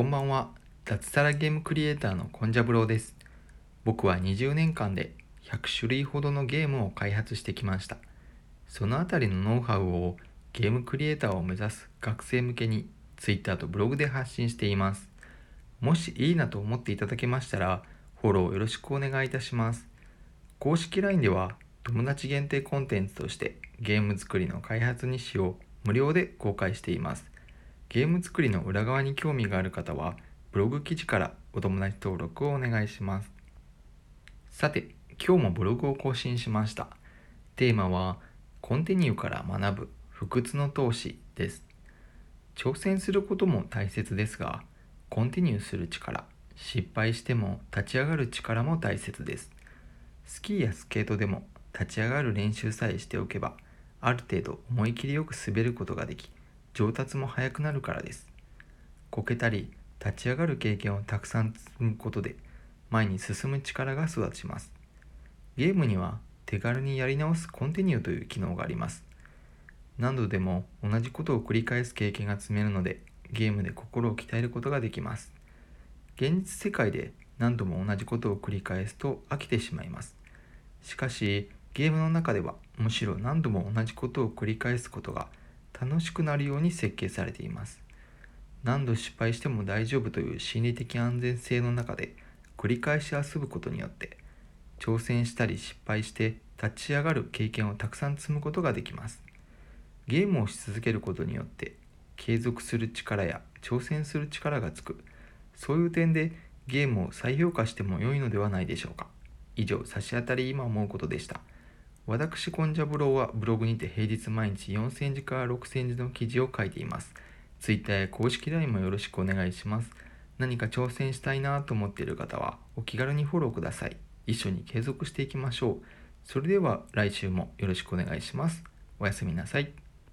こんばんは。脱サラゲームクリエイターのコンジャブローです。僕は20年間で100種類ほどのゲームを開発してきました。そのあたりのノウハウをゲームクリエイターを目指す学生向けに Twitter とブログで発信しています。もしいいなと思っていただけましたら、フォローよろしくお願いいたします。公式 LINE では友達限定コンテンツとしてゲーム作りの開発日誌を無料で公開しています。ゲーム作りの裏側に興味がある方は、ブログ記事からお友達登録をお願いします。さて、今日もブログを更新しました。テーマは、コンティニューから学ぶ不屈の投資です。挑戦することも大切ですが、コンティニューする力、失敗しても立ち上がる力も大切です。スキーやスケートでも立ち上がる練習さえしておけば、ある程度思い切りよく滑ることができ、上達も早くなるからです。こけたり立ち上がる経験をたくさん積むことで前に進む力が育ちます。ゲームには手軽にやり直すコンティニューという機能があります。何度でも同じことを繰り返す経験が積めるのでゲームで心を鍛えることができます。現実世界で何度も同じことを繰り返すと飽きてしまいます。しかしゲームの中ではむしろ何度も同じことを繰り返すことが楽しくなるように設計されています。何度失敗しても大丈夫という心理的安全性の中で繰り返し遊ぶことによって挑戦したり失敗して立ち上がる経験をたくさん積むことができます。ゲームをし続けることによって継続する力や挑戦する力がつく。そういう点でゲームを再評価しても良いのではないでしょうか。以上差し当たり今思うことでした。私、コンジャブローはブログにて平日毎日4センチから6センチの記事を書いています。ツイッターや公式 LINE もよろしくお願いします。何か挑戦したいなと思っている方はお気軽にフォローください。一緒に継続していきましょう。それでは来週もよろしくお願いします。おやすみなさい。